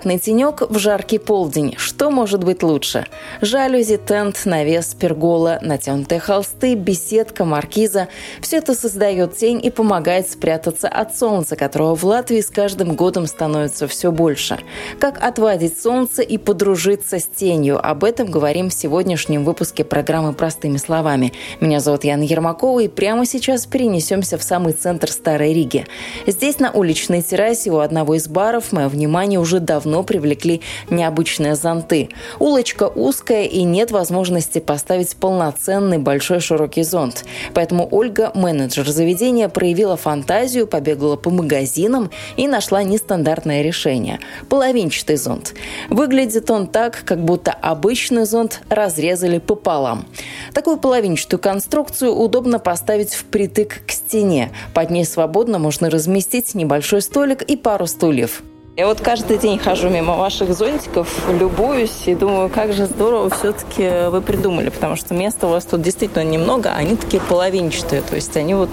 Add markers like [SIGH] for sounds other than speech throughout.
Приятный тенек в жаркий полдень. Что может быть лучше? Жалюзи, тент, навес, пергола, натянутые холсты, беседка, маркиза – все это создает тень и помогает спрятаться от солнца, которого в Латвии с каждым годом становится все больше. Как отводить солнце и подружиться с тенью? Об этом говорим в сегодняшнем выпуске программы «Простыми словами». Меня зовут Яна Ермакова, и прямо сейчас перенесемся в самый центр Старой Риги. Здесь, на уличной террасе у одного из баров, мое внимание уже давно привлекли необычные зонты. Улочка узкая и нет возможности поставить полноценный большой широкий зонт. Поэтому Ольга, менеджер заведения, проявила фантазию, побегала по магазинам и нашла нестандартное решение – половинчатый зонт. Выглядит он так, как будто обычный зонт разрезали пополам. Такую половинчатую конструкцию удобно поставить впритык к стене. Под ней свободно можно разместить небольшой столик и пару стульев. Я вот каждый день хожу мимо ваших зонтиков, любуюсь и думаю, как же здорово все-таки вы придумали, потому что места у вас тут действительно немного, а они такие половинчатые, то есть они вот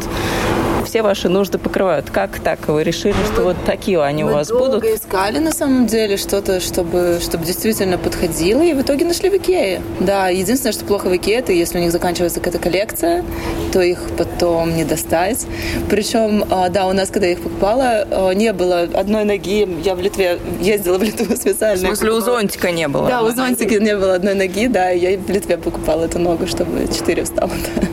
все ваши нужды покрывают. Как так? Вы решили, что вот такие они мы у вас долго будут? искали, на самом деле, что-то, чтобы, чтобы действительно подходило, и в итоге нашли в Икее. Да, единственное, что плохо в Икее, это если у них заканчивается какая-то коллекция, то их потом не достать. Причем, а, да, у нас, когда я их покупала, а, не было одной ноги. Я в Литве ездила в Литву [LAUGHS] специально. В смысле, у зонтика не было? Да, у зонтика не было одной ноги, да, я в Литве покупала эту ногу, чтобы четыре встало. Да.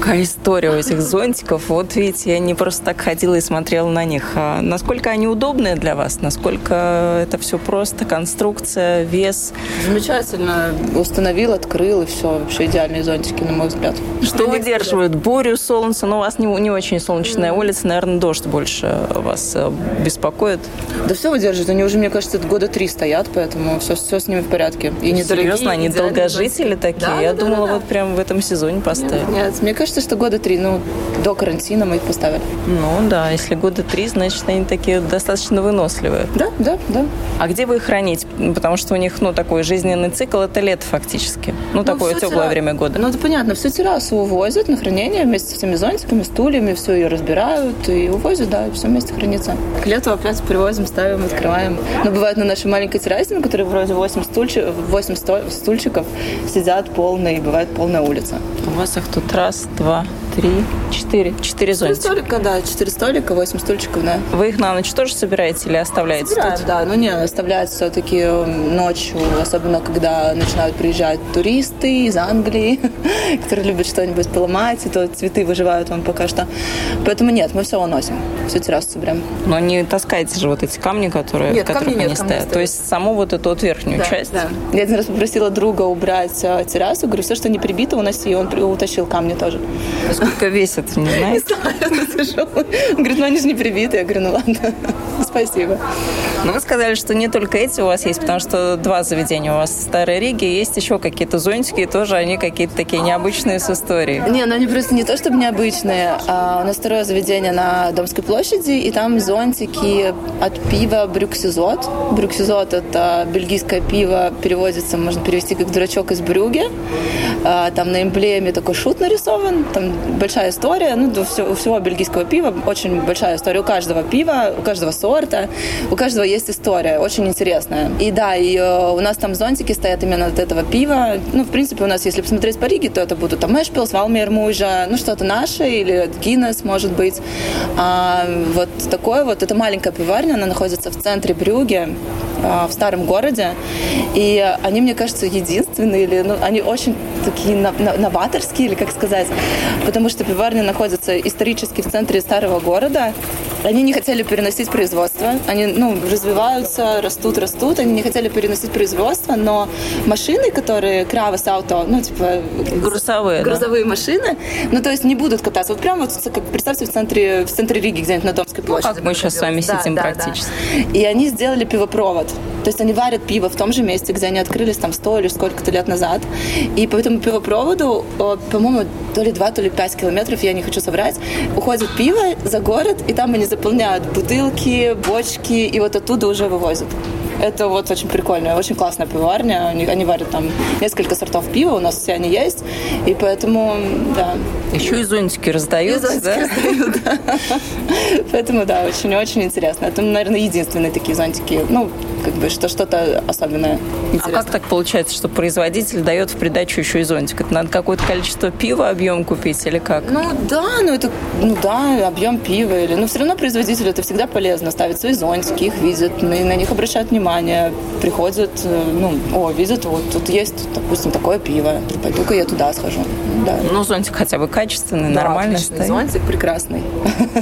Какая история у этих зонтиков. Вот видите, я не просто так ходила и смотрела на них. А насколько они удобные для вас? Насколько это все просто? Конструкция, вес? Замечательно. Установил, открыл, и все. Вообще идеальные зонтики, на мой взгляд. Что выдерживают? Бурю, солнце? Ну, у вас не, не очень солнечная улица. Наверное, дождь больше вас э, беспокоит? Да все выдерживают. Они уже, мне кажется, года три стоят, поэтому все, все с ними в порядке. И не Серьезно? Они долгожители такие? Да, я да, думала, да, вот прям в этом сезоне поставили. Нет, нет, мне кажется, что года три, ну, до карантина мы их поставили. Ну, да, если года три, значит, они такие достаточно выносливые. Да, да, да. А где вы их храните? Потому что у них, ну, такой жизненный цикл, это лето фактически. Ну, ну такое теплое терра... время года. Ну, это понятно. Всю террасу увозят на хранение вместе с всеми зонтиками, стульями, все ее разбирают и увозят, да, и все вместе хранится. К лету опять привозим, ставим, открываем. Но бывает на нашей маленькой террасе, на которой вроде 8, стульчиков, 8 стульчиков, сидят полные, и бывает полная улица. У вас их тут раз, два, три, четыре. Четыре зонтика. Четыре столика, да. Четыре столика, восемь стульчиков, да. Вы их на ночь тоже собираете или оставляете Собираем, тут? да. Ну, не, оставляют все-таки ночью, особенно когда начинают приезжать туристы из Англии, [LAUGHS] которые любят что-нибудь поломать, и то цветы выживают вам пока что. Поэтому нет, мы все уносим. Всю террасу собираем. Но не таскаете же вот эти камни, которые, нет, которых камни они нет, стоят. стоят. То есть саму вот эту вот верхнюю да, часть? Да. Я один раз попросила друга убрать а, террасу, говорю, все, что не прибито, уноси. И он утащил камни тоже. Сколько весит, не знаете? [LAUGHS] Не знаю, [LAUGHS] Он говорит, ну они же не прибиты. Я говорю, ну ладно, спасибо. Ну, вы сказали, что не только эти у вас есть, потому что два заведения у вас в Старой Риге. Есть еще какие-то зонтики, и тоже они какие-то такие необычные с историей. Не, ну они просто не то чтобы необычные. А у нас второе заведение на Домской площади, и там зонтики от пива Брюксизот. Брюксизот – это бельгийское пиво, переводится, можно перевести как «дурачок из Брюге». А, там на эмблеме такой шут нарисован, там большая история, ну, у всего бельгийского пива очень большая история. У каждого пива, у каждого сорта, у каждого есть история, очень интересная. И да, и э, у нас там зонтики стоят именно от этого пива. Ну, в принципе, у нас, если посмотреть по Риге, то это будут там Эшпилс, Валмир Мужа, ну, что-то наше, или Гиннес, может быть. А, вот такое вот, это маленькая пиварня, она находится в центре Брюге, а, в старом городе. И они, мне кажется, единственные, или, ну, они очень такие новаторские, или как сказать, потому что пиварня находится исторически в центре старого города, Они не хотели переносить производство. Они ну, развиваются, растут, растут. Они не хотели переносить производство, но машины, которые Кравас Ауто, ну, типа... Грузовые, Грузовые да? машины, ну, то есть не будут кататься. Вот прямо вот, как, представьте, в центре, в центре Риги, где-нибудь на Домской площади. Ну, как мы сейчас с вами да, сидим да, практически. Да. И они сделали пивопровод. То есть они варят пиво в том же месте, где они открылись там сто или сколько-то лет назад. И по этому пивопроводу, по-моему, то ли два, то ли пять километров, я не хочу соврать, уходит пиво за город, и там они заполняют бутылки, бочки, и вот оттуда уже вывозят. Это вот очень прикольно, очень классная пивоварня. Они, они варят там несколько сортов пива, у нас все они есть. И поэтому, да. Еще и зонтики раздают, и зонтики да? раздают, да. [LAUGHS] Поэтому, да, очень-очень интересно. Это, наверное, единственные такие зонтики. Ну, как бы что что-то особенное. Интересное. А как так получается, что производитель дает в придачу еще и зонтик? Это надо какое-то количество пива объем купить или как? Ну да, ну это, ну да, объем пива или, но все равно производителю это всегда полезно ставить свои зонтики, их видят, на, на них обращают внимание, приходят, э, ну, о, видят, вот тут есть, допустим, такое пиво, пойду-ка я туда схожу. Да. Ну зонтик хотя бы качественный, да, нормально стоит. Зонтик прекрасный.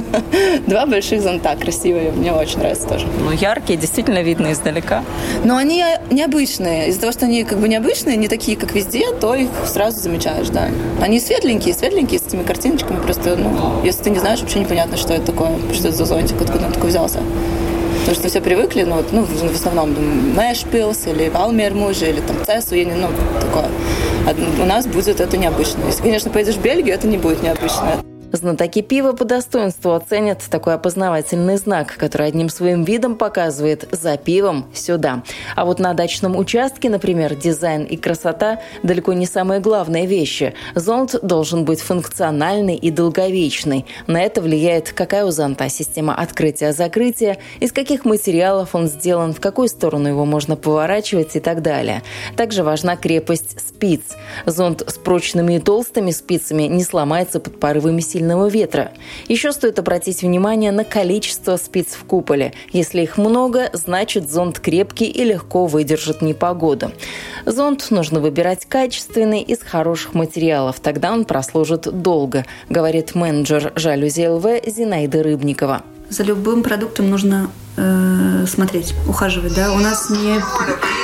[LAUGHS] Два больших зонта красивые, мне очень нравится тоже. Ну яркие, действительно видно издалека издалека? Но они необычные. Из-за того, что они как бы необычные, не такие, как везде, то их сразу замечаешь, да. Они светленькие, светленькие, с этими картиночками. Просто, ну, если ты не знаешь, вообще непонятно, что это такое, что это за зонтик, откуда он такой взялся. Потому что все привыкли, ну, ну в основном Мэшпилс или Валмермуж или там Цесу, я не, ну, такое. А у нас будет это необычно. Если, конечно, поедешь в Бельгию, это не будет необычно. Знатоки пива по достоинству оценят такой опознавательный знак, который одним своим видом показывает «за пивом сюда». А вот на дачном участке, например, дизайн и красота далеко не самые главные вещи. Зонт должен быть функциональный и долговечный. На это влияет, какая у зонта система открытия-закрытия, из каких материалов он сделан, в какую сторону его можно поворачивать и так далее. Также важна крепость спиц. Зонт с прочными и толстыми спицами не сломается под порывами сильного сильного ветра. Еще стоит обратить внимание на количество спиц в куполе. Если их много, значит зонт крепкий и легко выдержит непогоду. Зонт нужно выбирать качественный, из хороших материалов, тогда он прослужит долго, говорит менеджер жалюзи ЛВ Зинаида Рыбникова. За любым продуктом нужно э, смотреть, ухаживать. Да? У нас не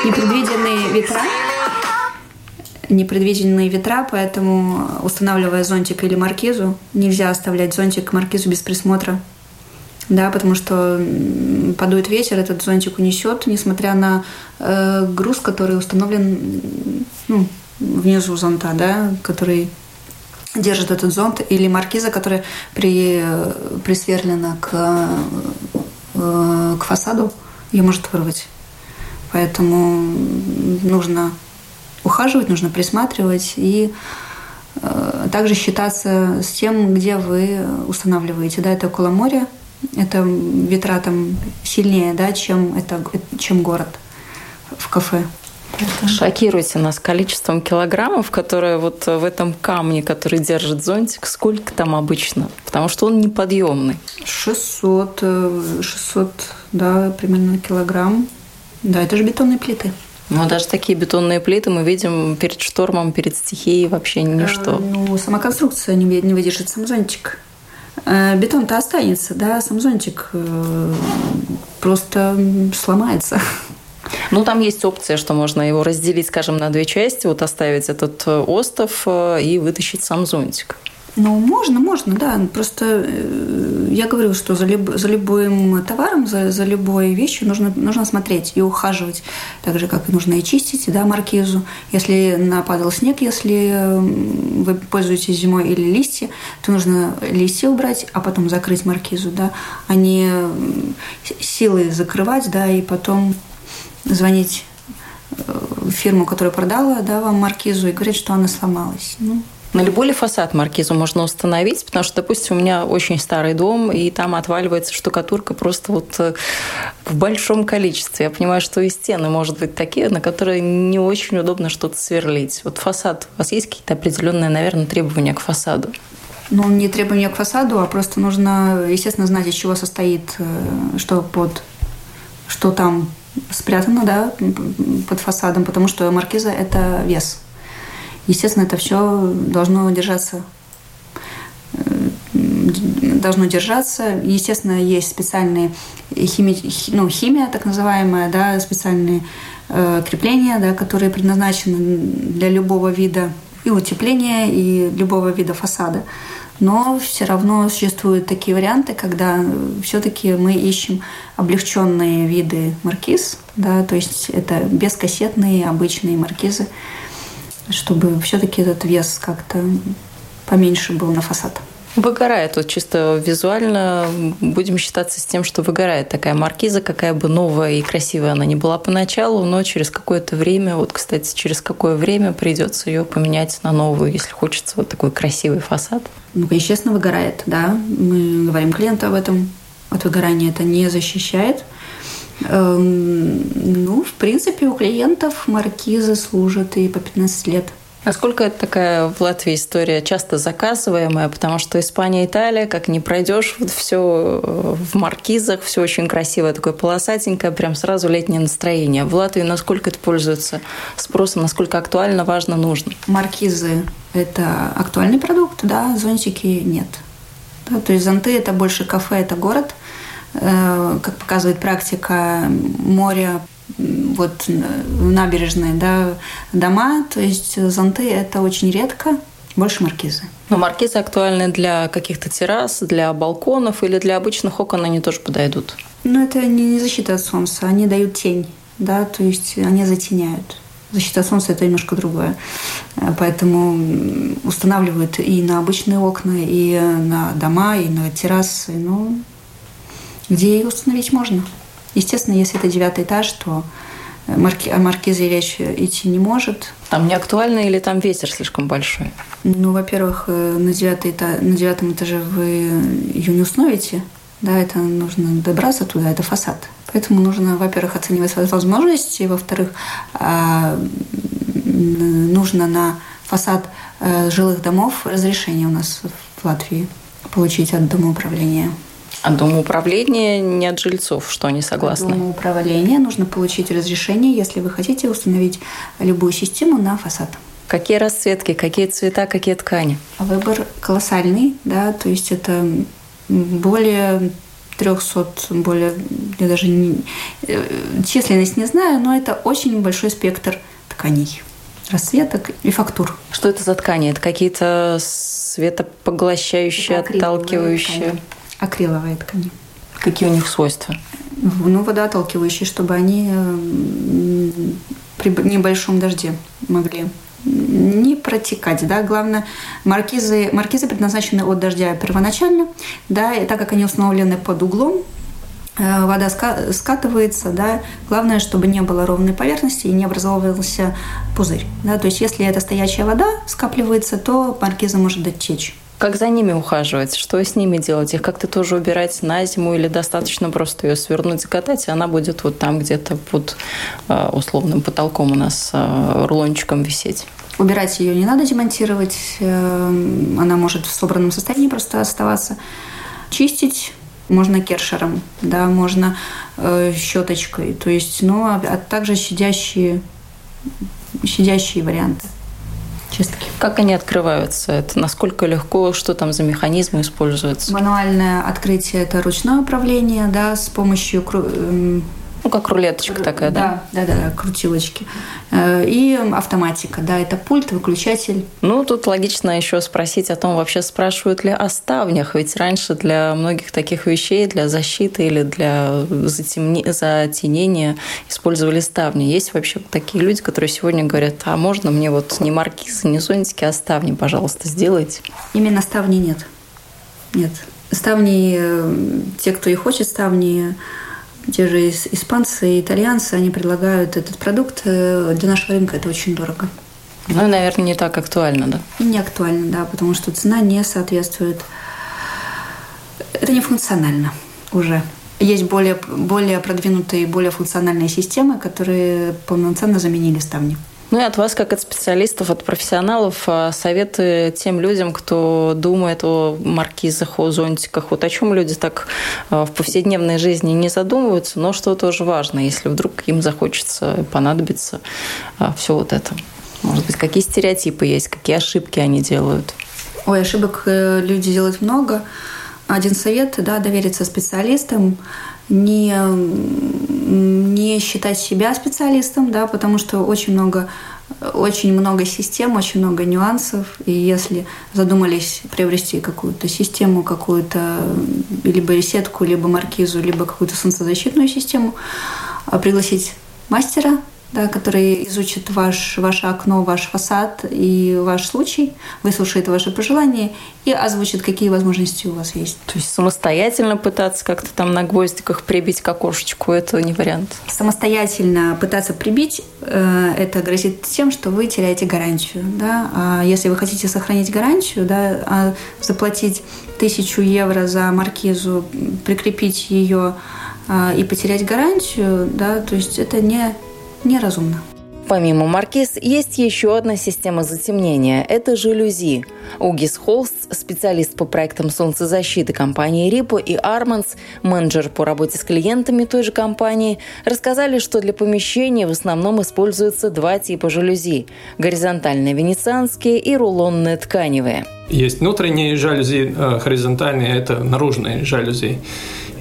непредвиденные ветра, непредвиденные ветра, поэтому устанавливая зонтик или маркизу, нельзя оставлять зонтик маркизу без присмотра. Да, потому что подует ветер, этот зонтик унесет, несмотря на э, груз, который установлен ну, внизу зонта, да, который держит этот зонт, или маркиза, которая при, присверлена к, э, к фасаду, ее может вырвать. Поэтому нужно ухаживать, нужно присматривать и э, также считаться с тем, где вы устанавливаете. Да, это около моря, это ветра там сильнее, да, чем, это, чем город в кафе. Шокируйте нас количеством килограммов, которые вот в этом камне, который держит зонтик, сколько там обычно? Потому что он неподъемный. 600, 600, э, да, примерно килограмм. Да, это же бетонные плиты. Ну, даже такие бетонные плиты мы видим перед штормом, перед стихией вообще ничто. А, ну, сама конструкция не, не выдержит сам зонтик. А, бетон-то останется, да, сам зонтик э, просто сломается. [LAUGHS] Ну, там есть опция, что можно его разделить, скажем, на две части, вот оставить этот э, остов э, и вытащить сам зонтик. Ну, можно, можно, да. Просто э, я говорю, что за, люб, за любым товаром, за, за любой вещью нужно, нужно смотреть и ухаживать. Так же, как и нужно и чистить, да, маркизу. Если нападал снег, если вы пользуетесь зимой или листья, то нужно листья убрать, а потом закрыть маркизу, да, а не силой закрывать, да, и потом звонить э, фирму, которая продала да, вам маркизу, и говорить, что она сломалась. Ну, на любой ли фасад маркизу можно установить? Потому что, допустим, у меня очень старый дом, и там отваливается штукатурка просто вот э, в большом количестве. Я понимаю, что и стены, может быть, такие, на которые не очень удобно что-то сверлить. Вот фасад, у вас есть какие-то определенные, наверное, требования к фасаду? Ну, не требования к фасаду, а просто нужно, естественно, знать, из чего состоит, э, что под, что там спрятано, да, под фасадом, потому что маркиза – это вес – Естественно, это все должно держаться 10 должно держаться. Естественно, есть специальные хими, ну, химия, так называемая, да, специальные э, крепления, да, которые предназначены для любого вида и утепления, и любого вида фасада. Но все равно существуют такие варианты, когда все-таки мы ищем облегченные виды маркиз, да, то есть это бескассетные обычные маркизы, чтобы все-таки этот вес как-то поменьше был на фасад. Выгорает. Вот чисто визуально будем считаться с тем, что выгорает такая маркиза, какая бы новая и красивая она не была поначалу, но через какое-то время, вот, кстати, через какое время придется ее поменять на новую, если хочется вот такой красивый фасад? Ну, естественно, выгорает, да. Мы говорим клиенту об этом. От выгорания это не защищает. Эм, ну, в принципе, у клиентов маркизы служат и по 15 лет. Насколько это такая в Латвии история часто заказываемая, потому что Испания, Италия, как не пройдешь, вот все э, в маркизах, все очень красивое, такое полосатенькое, прям сразу летнее настроение. В Латвии насколько это пользуется спросом, насколько актуально, важно, нужно? Маркизы – это актуальный продукт, да, зонтики – нет. Да, то есть зонты – это больше кафе, это город. Э, как показывает практика, море вот набережные да, дома, то есть зонты это очень редко, больше маркизы. Но маркизы актуальны для каких-то террас, для балконов или для обычных окон они тоже подойдут? Ну, это не защита от солнца, они дают тень, да, то есть они затеняют. Защита от солнца – это немножко другое. Поэтому устанавливают и на обычные окна, и на дома, и на террасы. Ну, где их установить можно. Естественно, если это девятый этаж, то марки, о маркизе речь идти не может. Там не актуально или там ветер слишком большой? Ну, во-первых, э, на, девятый на девятом этаже вы ее не установите. Да, это нужно добраться туда, это фасад. Поэтому нужно, во-первых, оценивать свои возможности, во-вторых, а, нужно на фасад э, жилых домов разрешение у нас в Латвии получить от Дома управления. А не от жильцов, что они согласны? Домоуправление нужно получить разрешение, если вы хотите установить любую систему на фасад. Какие расцветки, какие цвета, какие ткани? Выбор колоссальный, да, то есть это более 300, более, я даже не, э, численность не знаю, но это очень большой спектр тканей расцветок и фактур. Что это за ткани? Это какие-то светопоглощающие, это отталкивающие? Ткани акриловые ткани. Какие у них свойства? Ну, водоотталкивающие, чтобы они при небольшом дожде могли не протекать, да, главное, маркизы, маркизы предназначены от дождя первоначально, да, и так как они установлены под углом, э, вода скатывается, да, главное, чтобы не было ровной поверхности и не образовывался пузырь, да, то есть если это стоячая вода скапливается, то маркиза может дотечь. Как за ними ухаживать? Что с ними делать? Их как-то тоже убирать на зиму или достаточно просто ее свернуть, закатать, и она будет вот там где-то под э, условным потолком у нас э, рулончиком висеть? Убирать ее не надо демонтировать. Э, она может в собранном состоянии просто оставаться. Чистить можно кершером, да, можно щеточкой. То есть, ну, а, а также щадящие, щадящие варианты чистки. Как они открываются? Это насколько легко? Что там за механизмы используются? Мануальное открытие – это ручное управление, да, с помощью ну, как рулеточка такая, да? Да, да, да, крутилочки. Э, и автоматика, да, это пульт, выключатель. Ну, тут логично еще спросить о том, вообще спрашивают ли о ставнях, ведь раньше для многих таких вещей, для защиты или для затемне... затенения использовали ставни. Есть вообще такие люди, которые сегодня говорят, а можно мне вот не маркизы, не зонтики, а ставни, пожалуйста, сделайте? Именно ставни нет. Нет. Ставни, э, те, кто и хочет ставни, те же испанцы и итальянцы, они предлагают этот продукт. Э, для нашего рынка это очень дорого. Ну, наверное, не так актуально, да? Не актуально, да, потому что цена не соответствует. Это не функционально уже. Есть более, более продвинутые, более функциональные системы, которые полноценно заменили ставни. Ну и от вас, как от специалистов, от профессионалов, а, советы тем людям, кто думает о маркизах, о зонтиках. Вот о чем люди так а, в повседневной жизни не задумываются, но что тоже важно, если вдруг им захочется, понадобится а, все вот это. Может быть, какие стереотипы есть, какие ошибки они делают? Ой, ошибок э, люди делают много. один совет, да, довериться специалистам, не, не считать себя специалистом, да, потому что очень много очень много систем, очень много нюансов, и если задумались приобрести какую-то систему, какую-то либо сетку, либо маркизу, либо какую-то солнцезащитную систему, а пригласить мастера, да, который изучит ваш, ваше окно, ваш фасад и ваш случай, выслушает ваши пожелания и озвучит, какие возможности у вас есть. То есть самостоятельно пытаться как-то там на гвоздиках прибить к окошечку – это не вариант? Самостоятельно пытаться прибить э, – это грозит тем, что вы теряете гарантию. Да? А если вы хотите сохранить гарантию, да, а заплатить тысячу евро за маркизу, прикрепить ее а, и потерять гарантию, да, то есть это не неразумно. Помимо маркиз, есть еще одна система затемнения – это жалюзи. Угис Холст, специалист по проектам солнцезащиты компании Рипо и Арманс, менеджер по работе с клиентами той же компании, рассказали, что для помещения в основном используются два типа жалюзи – горизонтальные венецианские и рулонные тканевые. Есть внутренние жалюзи, э, горизонтальные – это наружные жалюзи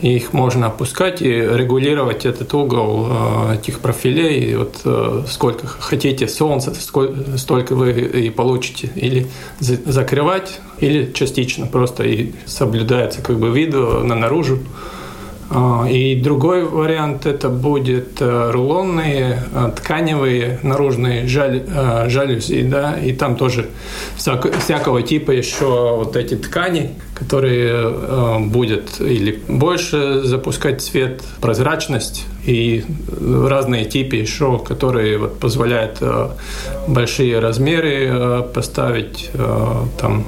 их можно опускать и регулировать этот угол э, этих профилей. Вот э, сколько хотите солнца, столько вы и получите. Или закрывать, или частично просто и соблюдается как бы вид на наружу. А, и другой вариант это будет э, рулонные, э, тканевые, наружные жаль, э, жалюзи, да, и там тоже всякого типа еще вот эти ткани, которые будет или больше запускать цвет, прозрачность и разные типы еще, которые вот позволяют большие размеры поставить там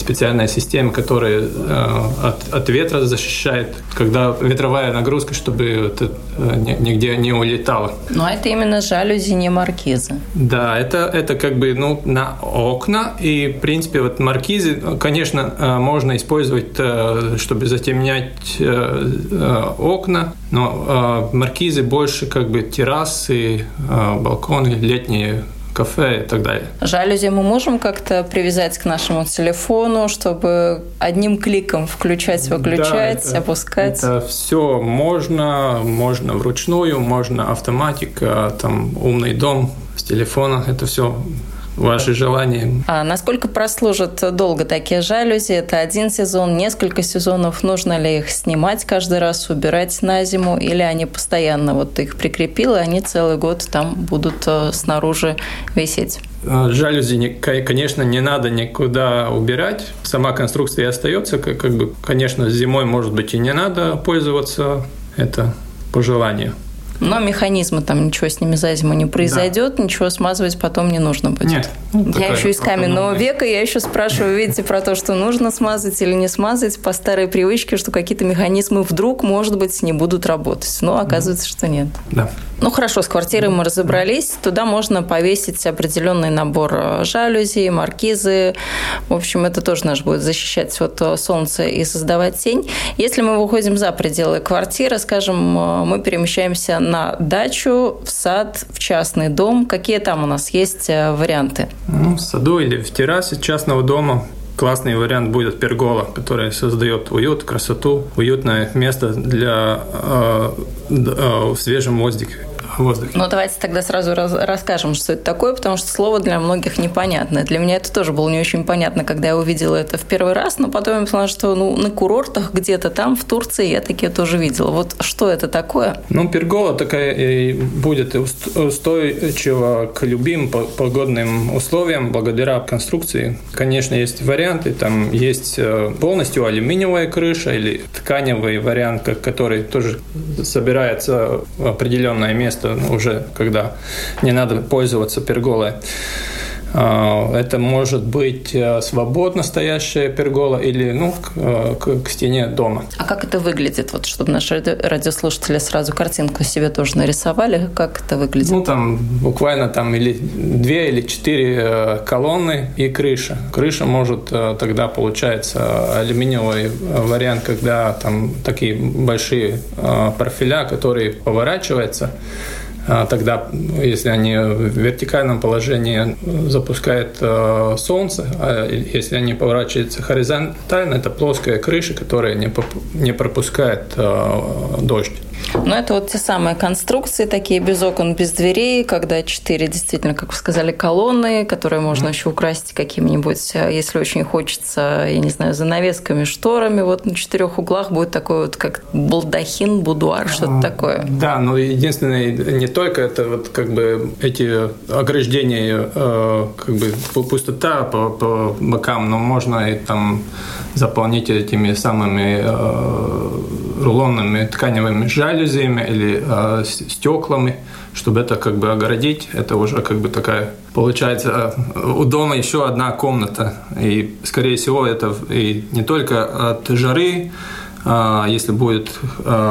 специальная система, которая э, от, от ветра защищает, когда ветровая нагрузка, чтобы это э, нигде не улетало. Но это именно жалюзи, не маркизы. Да, это, это как бы ну, на окна. И, в принципе, вот маркизы, конечно, э, можно использовать, чтобы затемнять окна, но маркизы больше как бы террасы, балконы, летние кафе и так далее. Жалюзи мы можем как-то привязать к нашему телефону, чтобы одним кликом включать, выключать, да, это, опускать? Это все можно, можно вручную, можно автоматика, там умный дом с телефона, это все ваши желания. А насколько прослужат долго такие жалюзи? Это один сезон, несколько сезонов. Нужно ли их снимать каждый раз, убирать на зиму? Или они постоянно, вот ты их прикрепил, и они целый год там будут э, снаружи висеть? Э, жалюзи, конечно, не надо никуда убирать. Сама конструкция остается. Как бы, конечно, зимой, может быть, и не надо пользоваться. Это по желанию. Но механизма там ничего с ними за зиму не произойдет, да. ничего смазывать потом не нужно будет. Нет. Ну, я еще из каменного века, я еще спрашиваю, видите, про то, что нужно смазать или не смазать по старой привычке, что какие-то механизмы вдруг, может быть, не будут работать. Но оказывается, что нет. Да. Ну хорошо, с квартирой мы разобрались. Туда можно повесить определенный набор э, жалюзи, маркизы. В общем, это тоже наш будет защищать от э, солнца и создавать тень. Если мы выходим за пределы квартиры, скажем, э, мы перемещаемся на дачу, в сад, в частный дом. Какие там у нас есть варианты? Ну, в саду или в террасе частного дома классный вариант будет пергола, который создает уют, красоту, уютное место для э, э, в свежем воздухе воздухе. Ну, давайте тогда сразу раз, расскажем, что это такое, потому что слово для многих непонятное. Для меня это тоже было не очень понятно, когда я увидела это в первый раз, но потом я поняла, что ну, на курортах где-то там, в Турции, я такие тоже видела. Вот что это такое? Ну, пергола такая и будет устойчива к любым погодным условиям благодаря конструкции. Конечно, есть варианты, там есть э, полностью алюминиевая крыша или тканевый вариант, который тоже собирается в определенное место просто уже когда не надо пользоваться перголой. А, это может быть э, свободно стоящая пергола или ну, к, э, к, к стене дома. А как это выглядит? Вот, чтобы наши радиослушатели сразу картинку себе тоже нарисовали, как это выглядит? Ну, там буквально там или две или четыре э, колонны и крыша. Крыша может тогда получается алюминиевый вариант, когда там такие большие профиля, которые поворачиваются, тогда, если они в вертикальном положении запускают э, солнце, а если они поворачиваются горизонтально, это плоская крыша, которая не, не пропускает э, дождь. Но это вот те самые конструкции, такие без окон, без дверей, когда четыре действительно, как вы сказали, колонны, которые можно mm. еще украсить какими-нибудь, э, если очень хочется, я не знаю, занавесками, шторами. Вот на четырех углах будет такой вот как балдахин, будуар, что-то такое. Да, но единственное, не только это вот как бы эти ограждения, э, как бы пустота по, по бокам, но можно и там заполнить этими самыми э, рулонными тканевыми жалюзями или э, стеклами, чтобы это как бы огородить. Это уже как бы такая получается у дома еще одна комната. И скорее всего это и не только от жары, а если будет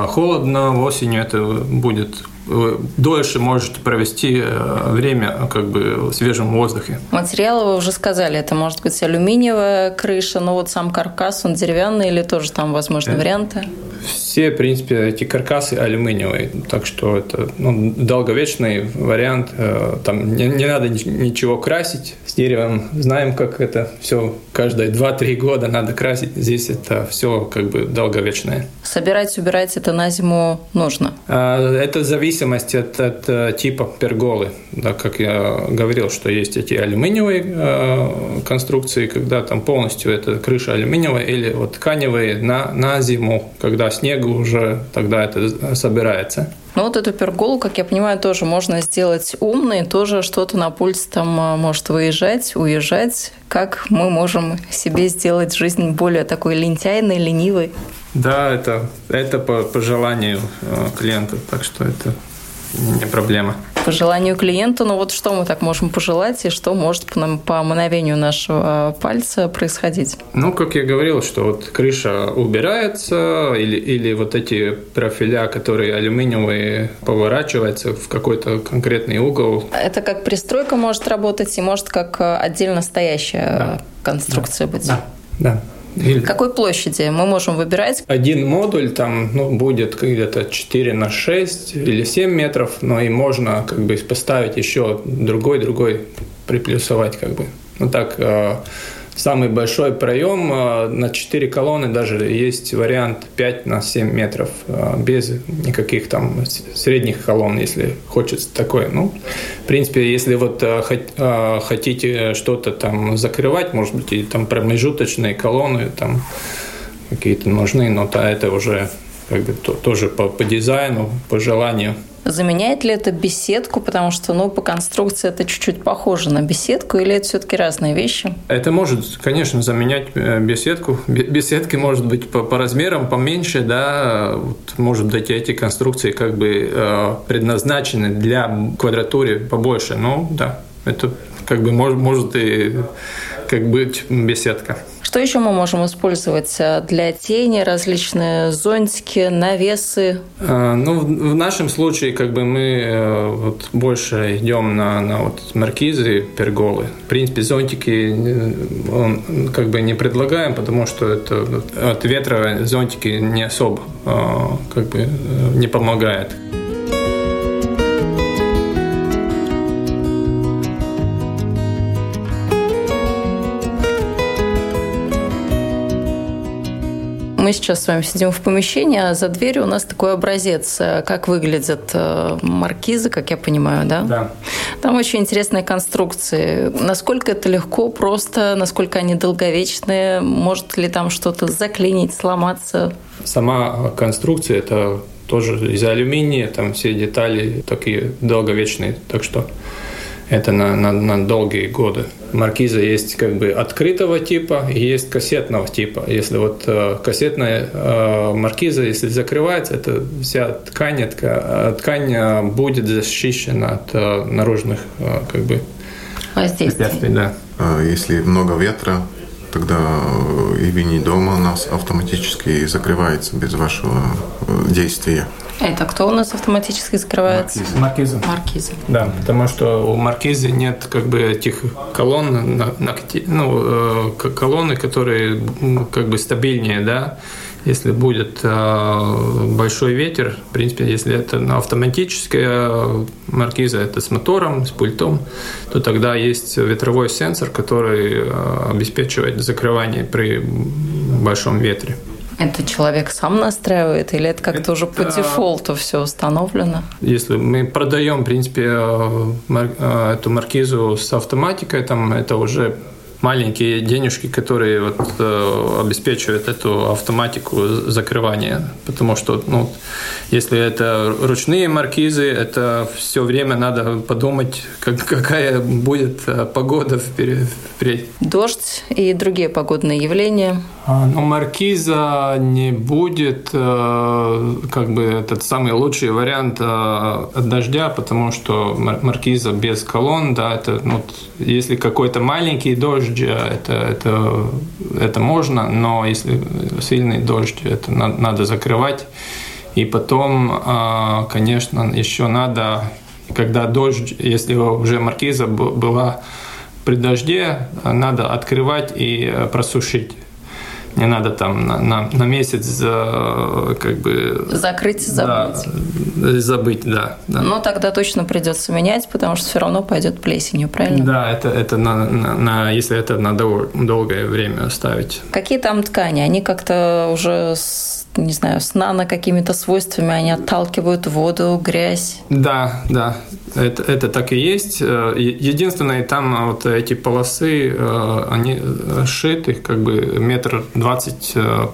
холодно осенью, это будет вы дольше можете провести э, время как бы в свежем воздухе. Материалы вы уже сказали, это может быть алюминиевая крыша, но вот сам каркас, он деревянный или тоже там возможны это, варианты? Все, в принципе, эти каркасы алюминиевые, так что это ну, долговечный вариант. Э, там не, не надо ничего красить с деревом. Знаем, как это все каждые 2-3 года надо красить. Здесь это все как бы долговечное. Собирать, убирать это на зиму нужно? А, это зависимость от, от э, типа перголы. Да, как я говорил, что есть эти алюминиевые э, конструкции, когда там полностью это крыша алюминиевая, или вот тканевые на, на зиму, когда снега уже тогда это собирается. Ну вот эту перголу, как я понимаю, тоже можно сделать умной, тоже что-то на пульс там а, может выезжать, уезжать. Как мы можем себе сделать жизнь более такой лентяйной, ленивой? Да, это, это по, по желанию э, клиента, так что это проблема по желанию клиента. Но вот что мы так можем пожелать и что может по, по мановению нашего пальца происходить? Ну, как я говорил, что вот крыша убирается или, или вот эти профиля, которые алюминиевые, поворачиваются в какой-то конкретный угол. Это как пристройка может работать и может как отдельно стоящая да. конструкция да. быть? Да, да. Или... Какой площади мы можем выбирать? Один модуль там ну, будет где-то 4 на 6 или 7 метров, но и можно как бы поставить еще другой-другой, приплюсовать как бы. Ну так э, самый большой проем э, на 4 колонны даже есть вариант 5 на 7 метров э, без никаких там средних колонн, если хочется такое. Ну, в принципе, если вот э, хотите что-то там закрывать, может быть, и там промежуточные колонны там какие-то нужны, но то это уже как бы тоже по, по дизайну, по желанию. Заменяет ли это беседку, потому что, ну, по конструкции это чуть-чуть похоже на беседку, или это все-таки разные вещи? Это может, конечно, заменять э, беседку. Беседки может быть по, по размерам поменьше, да, вот, может быть, эти конструкции как бы э, предназначены для квадратуры побольше, но да, это как бы может, может и как быть беседка. Что еще мы можем использовать э, для тени? Различные зонтики, навесы? А, ну, в нашем случае как бы мы э, вот больше идем на, на вот маркизы, перголы. В принципе, зонтики э, он, как бы не предлагаем, потому что это от ветра зонтики не особо как бы не помогает. Мы сейчас с вами сидим в помещении, а за дверью у нас такой образец, э, как выглядят э, маркизы, как я понимаю, да? Да. Там очень интересные конструкции. Насколько это легко, просто, насколько они долговечные, может ли там что-то заклинить, сломаться? Сама конструкция – это тоже из алюминия, там все детали такие долговечные, так что это на, на, на долгие годы. Маркиза есть как бы открытого типа и есть кассетного типа. Если вот э, кассетная э, маркиза, если закрывается, это вся ткань, э, ткань будет защищена от э, наружных э, как бы воздействий. Да. А если много ветра, тогда и дома у нас автоматически закрывается без вашего действия. Это кто у нас автоматически закрывается? Маркиза. Маркиза. Да, потому что у маркизы нет как бы этих колонн, ну, э, колонны, которые как бы стабильнее, да, Если будет большой ветер, в принципе, если это автоматическая маркиза, это с мотором, с пультом, то тогда есть ветровой сенсор, который обеспечивает закрывание при большом ветре. Это человек сам настраивает или это как-то уже по дефолту все установлено? Если мы продаем, в принципе, э, э, эту маркизу с автоматикой, там это уже маленькие денежки, которые вот, э, обеспечивают эту автоматику закрывания. Потому что, ну, если это ручные маркизы, это все время надо подумать, как, какая будет э, погода вперед. Дождь и другие погодные явления. А, ну, маркиза не будет э, как бы этот самый лучший вариант э, от дождя, потому что маркиза без колонн, да, это ну, если какой-то маленький дождь, дождь, это, это, это можно, но если сильный дождь, это надо закрывать. И потом, а, конечно, еще надо, когда дождь, если уже маркиза была при дожде, надо открывать и просушить не надо там на, на, на месяц как бы... Закрыть и забыть. Да, забыть, да, да. Но тогда точно придется менять, потому что все равно пойдет плесенью, правильно? Да, это, это на, на, на, если это на дол, долгое время оставить. Какие там ткани? Они как-то уже с не знаю, с нано какими-то свойствами, они отталкивают воду, грязь. Да, да, это, это так и есть. Э, единственное, там вот эти полосы, э, они шиты, как бы метр двадцать, э,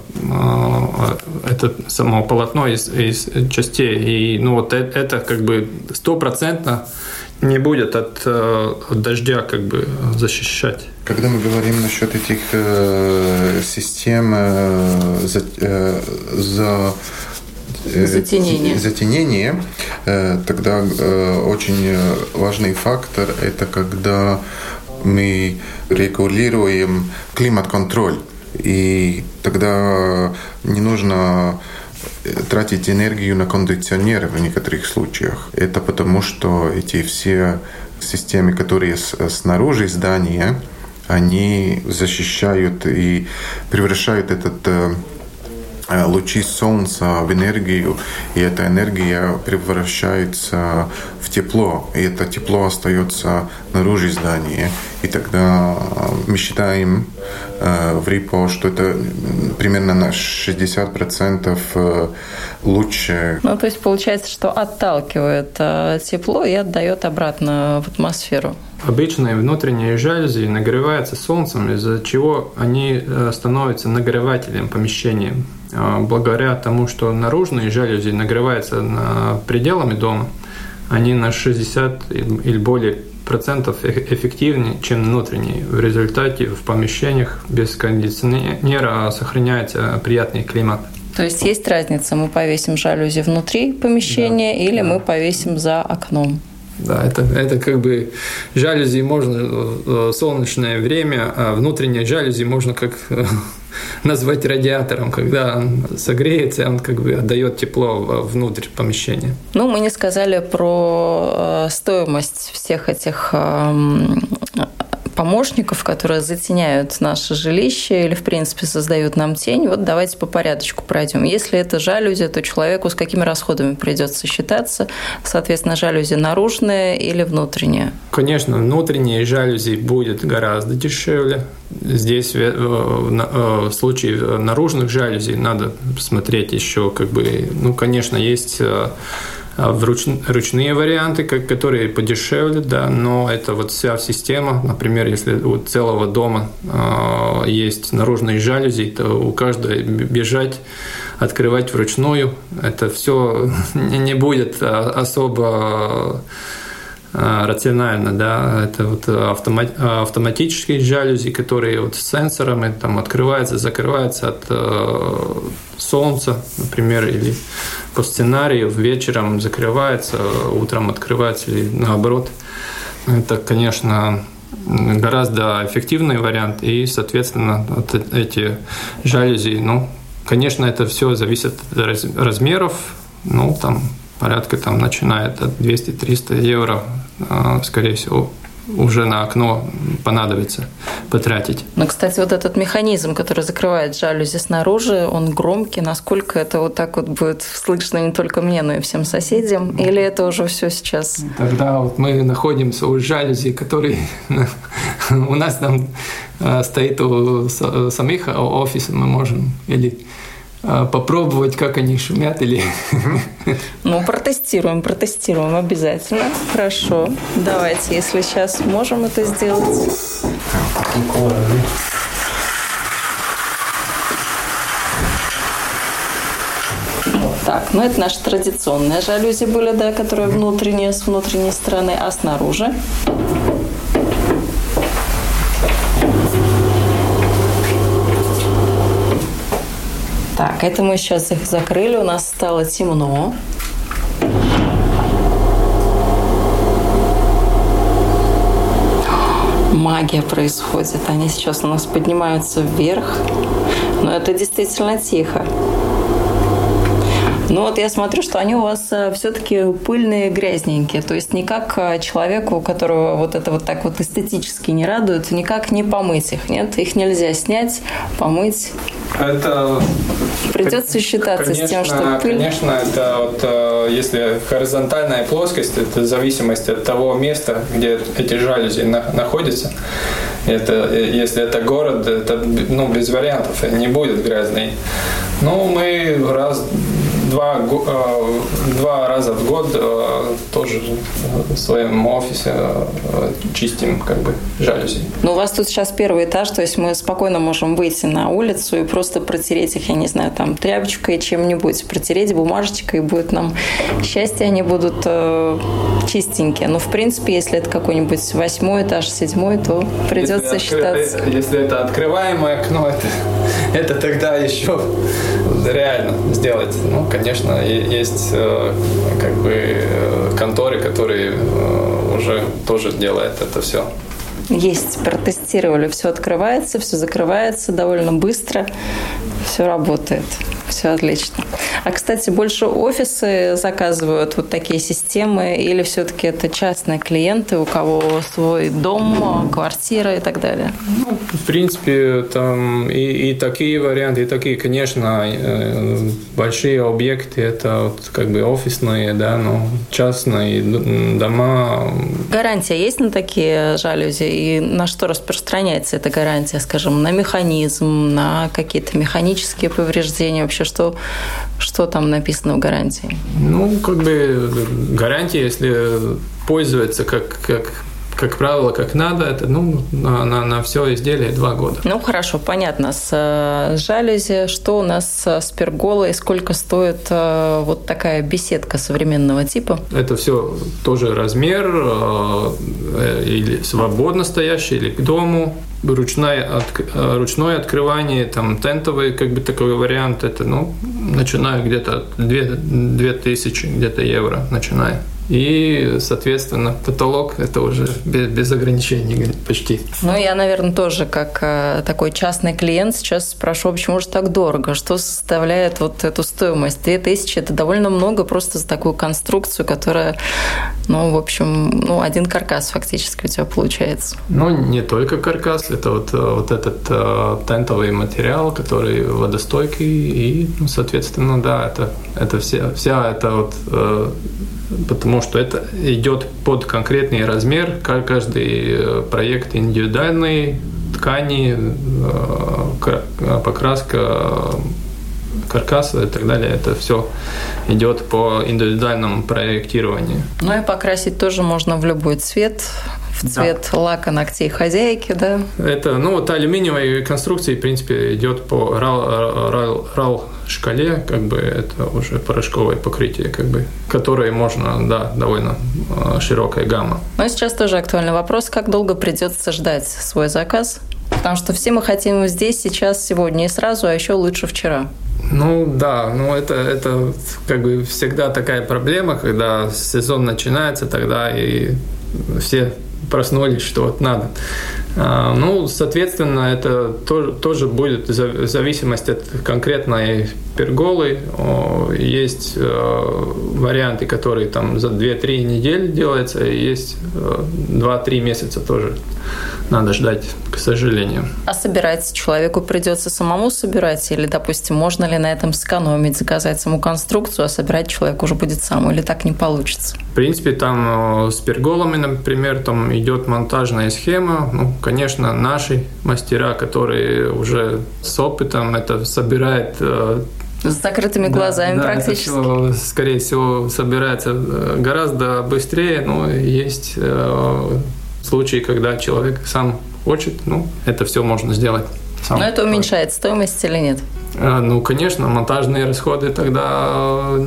это само полотно из, из частей. И ну вот это как бы стопроцентно не будет от, от дождя как бы защищать. Когда мы говорим насчет этих э, систем э, за, э, за затенение. затенение, тогда очень важный фактор – это когда мы регулируем климат-контроль. И тогда не нужно тратить энергию на кондиционеры в некоторых случаях. Это потому, что эти все системы, которые снаружи здания, они защищают и превращают этот э, э, лучи солнца в энергию, и эта энергия превращается в тепло, и это тепло остается наружу здания. И тогда мы считаем э, в РИПО, что это примерно на 60% лучше. Ну, то есть получается, что отталкивает тепло и отдает обратно в атмосферу. Обычные внутренние жалюзи нагреваются солнцем, из-за чего они э, становятся нагревателем помещения. А благодаря тому, что наружные жалюзи нагреваются пределами дома, они на 60 или более процентов эффективнее, чем внутренние. В результате в помещениях без кондиционера сохраняется приятный климат. То есть есть разница, мы повесим жалюзи внутри помещения да, или да. мы повесим за окном? Да, это, это как бы жалюзи можно э, солнечное время, а внутренние жалюзи можно как э, [LAUGHS] назвать радиатором, когда он согреется, он как бы отдает тепло внутрь помещения. Ну, мы не сказали про э, стоимость всех этих эм, помощников, которые затеняют наше жилище или, в принципе, создают нам тень. Вот давайте по порядочку пройдем. Если это жалюзи, то человеку с какими расходами придется считаться? Соответственно, жалюзи наружные или внутренние? Конечно, внутренние жалюзи будет гораздо дешевле. Здесь э, в случае наружных жалюзи надо смотреть еще как бы, ну, конечно, есть а в руч, ручные варианты, которые подешевле, да, но это вот вся система, например, если у целого дома э, есть наружные жалюзи, то у каждого бежать, открывать вручную, это все [LAUGHS] не будет а, особо рационально, да, это вот автомат, автоматические жалюзи, которые вот с сенсорами там открываются, закрываются от э, солнца, например, или по сценарию вечером закрывается, утром открывается или наоборот. Это, конечно, гораздо эффективный вариант, и, соответственно, вот эти жалюзи, ну, конечно, это все зависит от размеров, ну, там порядка там начинает от 200-300 евро, скорее всего, уже на окно понадобится потратить. Ну, кстати, вот этот механизм, который закрывает жалюзи снаружи, он громкий. Насколько это вот так вот будет слышно не только мне, но и всем соседям? Или это уже все сейчас? Тогда вот мы находимся у жалюзи, который [LAUGHS] у нас там э, стоит у самих офисов, мы можем или а, попробовать, как они шумят или... [LAUGHS] Ну, протестируем, протестируем обязательно. Хорошо. Давайте, если сейчас можем это сделать. Так, ну это наша традиционная жалюзи были, да, которая внутренняя, с внутренней стороны, а снаружи Это мы сейчас их закрыли, у нас стало темно. Магия происходит. Они сейчас у нас поднимаются вверх. Но это действительно тихо. Ну вот я смотрю, что они у вас э, все-таки пыльные, грязненькие. То есть никак э, человеку, которого вот это вот так вот эстетически не радует, никак не помыть их, нет? Их нельзя снять, помыть. Это придется считаться конечно, с тем, что пыль. Конечно, это вот э, если горизонтальная плоскость, это в зависимости от того места, где эти жалюзи находятся. Это, если это город, это ну, без вариантов, не будет грязный. Ну, мы раз два, э, два раза в год э, тоже в своем офисе э, чистим как бы жалюзи. Ну, у вас тут сейчас первый этаж, то есть мы спокойно можем выйти на улицу и просто протереть их, я не знаю, там тряпочкой, чем-нибудь, протереть бумажечкой, и будет нам счастье, они будут э, чистенькие. Но, в принципе, если это какой-нибудь восьмой этаж, седьмой, то придется если считаться. Откры... Если это открываемое окно, это, [LAUGHS] это тогда еще [LAUGHS] реально сделать. Ну, конечно, есть э, как бы э, конторы, которые э, уже тоже делают это все. Есть, протестировали, все открывается, все закрывается довольно быстро, все работает все отлично. А, кстати, больше офисы заказывают вот такие системы или все-таки это частные клиенты, у кого свой дом, квартира и так далее? Ну, в принципе, там и, и такие варианты, и такие, конечно, э, большие объекты, это вот как бы офисные, да, но частные дома. Гарантия есть на такие жалюзи? И на что распространяется эта гарантия, скажем, на механизм, на какие-то механические повреждения? Вообще, что, что там написано в гарантии? Ну, как бы гарантия, если пользуется как, как как правило, как надо, это ну, на, на, на все изделие два года. Ну, хорошо, понятно. С э, жалюзи, что у нас с перголой, сколько стоит э, вот такая беседка современного типа? Это все тоже размер, э, или свободно стоящий, или к дому ручное, от, э, ручное открывание, там тентовый как бы такой вариант, это, ну, начиная где-то от 2000 где-то евро, начиная. И, соответственно, потолок это уже без, без ограничений почти. Ну, я, наверное, тоже как э, такой частный клиент сейчас спрошу, почему же так дорого? Что составляет вот эту стоимость? 2000 – это довольно много просто за такую конструкцию, которая, ну, в общем, ну, один каркас фактически у тебя получается. Ну, не только каркас, это вот, э, вот этот э, тентовый материал, который водостойкий, и, ну, соответственно, да, это, это вся, вся эта вот э, потому что это идет под конкретный размер, каждый э, проект индивидуальный, ткани, э, покраска каркаса и так далее. Это все идет по индивидуальному проектированию. Ну и покрасить тоже можно в любой цвет, в цвет да. лака ногтей хозяйки, да? Это, ну, вот алюминиевая конструкция, в принципе, идет по RAL, RAL, RAL шкале, как бы это уже порошковое покрытие, как бы, которое можно, да, довольно а, широкая гамма. Но сейчас тоже актуальный вопрос, как долго придется ждать свой заказ? Потому что все мы хотим здесь, сейчас, сегодня и сразу, а еще лучше вчера. Ну да, ну это, это как бы всегда такая проблема, когда сезон начинается, тогда и все проснулись, что вот надо. А, ну, соответственно, это тоже, будет в зависимости от конкретной перголы. Есть э, варианты, которые там за 2-3 недели делаются, и есть 2-3 э, месяца тоже надо ждать, к сожалению. А собирать человеку придется самому собирать? Или, допустим, можно ли на этом сэкономить, заказать саму конструкцию, а собирать человек уже будет сам? Или так не получится? В принципе, там э, с перголами, например, там идет монтажная схема. Ну, конечно, наши мастера, которые уже с опытом это собирают э, с закрытыми глазами да, практически. Да, это все, скорее всего, собирается э, гораздо быстрее, но есть случаи, когда человек сам хочет, ну, это все можно сделать. Сам. Но это уменьшает стоимость или нет? А, ну, конечно, монтажные расходы тогда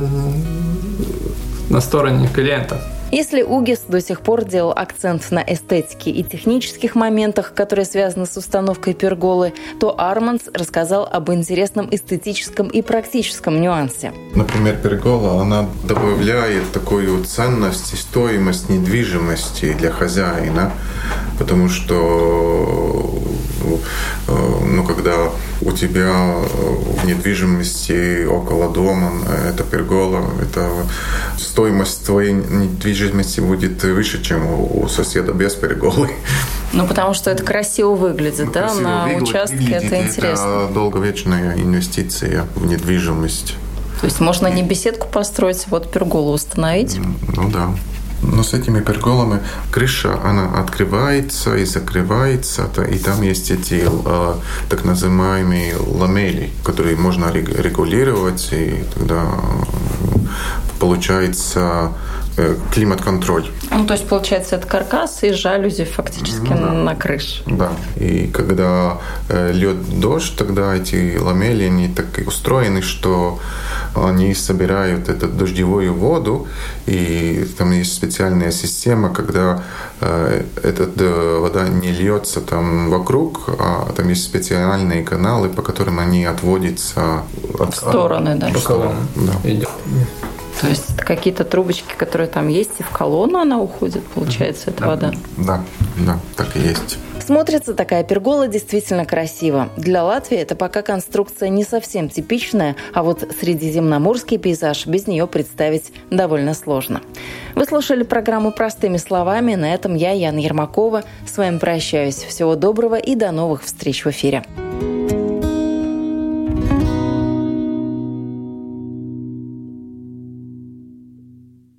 на стороне клиента. Если Угис до сих пор делал акцент на эстетике и технических моментах, которые связаны с установкой перголы, то Арманс рассказал об интересном эстетическом и практическом нюансе. Например, пергола, она добавляет такую ценность и стоимость недвижимости для хозяина, потому что э, ну, когда у тебя в недвижимости около дома, это пергола, это стоимость твоей недвижимости будет выше, чем у соседа без перголы. Ну, потому что это красиво выглядит, ну, да, красиво на выглядит, участке выглядит, это интересно. Это долговечная инвестиция в недвижимость. То есть можно не беседку построить, вот перголу установить? Ну да. Но с этими перголами крыша, она открывается и закрывается, и там есть эти э, так называемые ламели, которые можно регулировать, и тогда получается э, климат-контроль. Ну, то есть, получается, это каркас и жалюзи фактически ну, да. на крыше. Да. И когда э, лед дождь, тогда эти ламели, они так устроены, что они собирают эту дождевую воду, и там есть специальная система, когда э, эта вода не льется там вокруг, а там есть специальные каналы, по которым они отводятся от стороны, да. По стороны, да. То есть какие-то трубочки, которые там есть, и в колонну она уходит, получается, эта да, вода? Да, да, так и есть. Смотрится такая пергола действительно красиво. Для Латвии это пока конструкция не совсем типичная, а вот средиземноморский пейзаж без нее представить довольно сложно. Вы слушали программу «Простыми словами». На этом я, Яна Ермакова, с вами прощаюсь. Всего доброго и до новых встреч в эфире.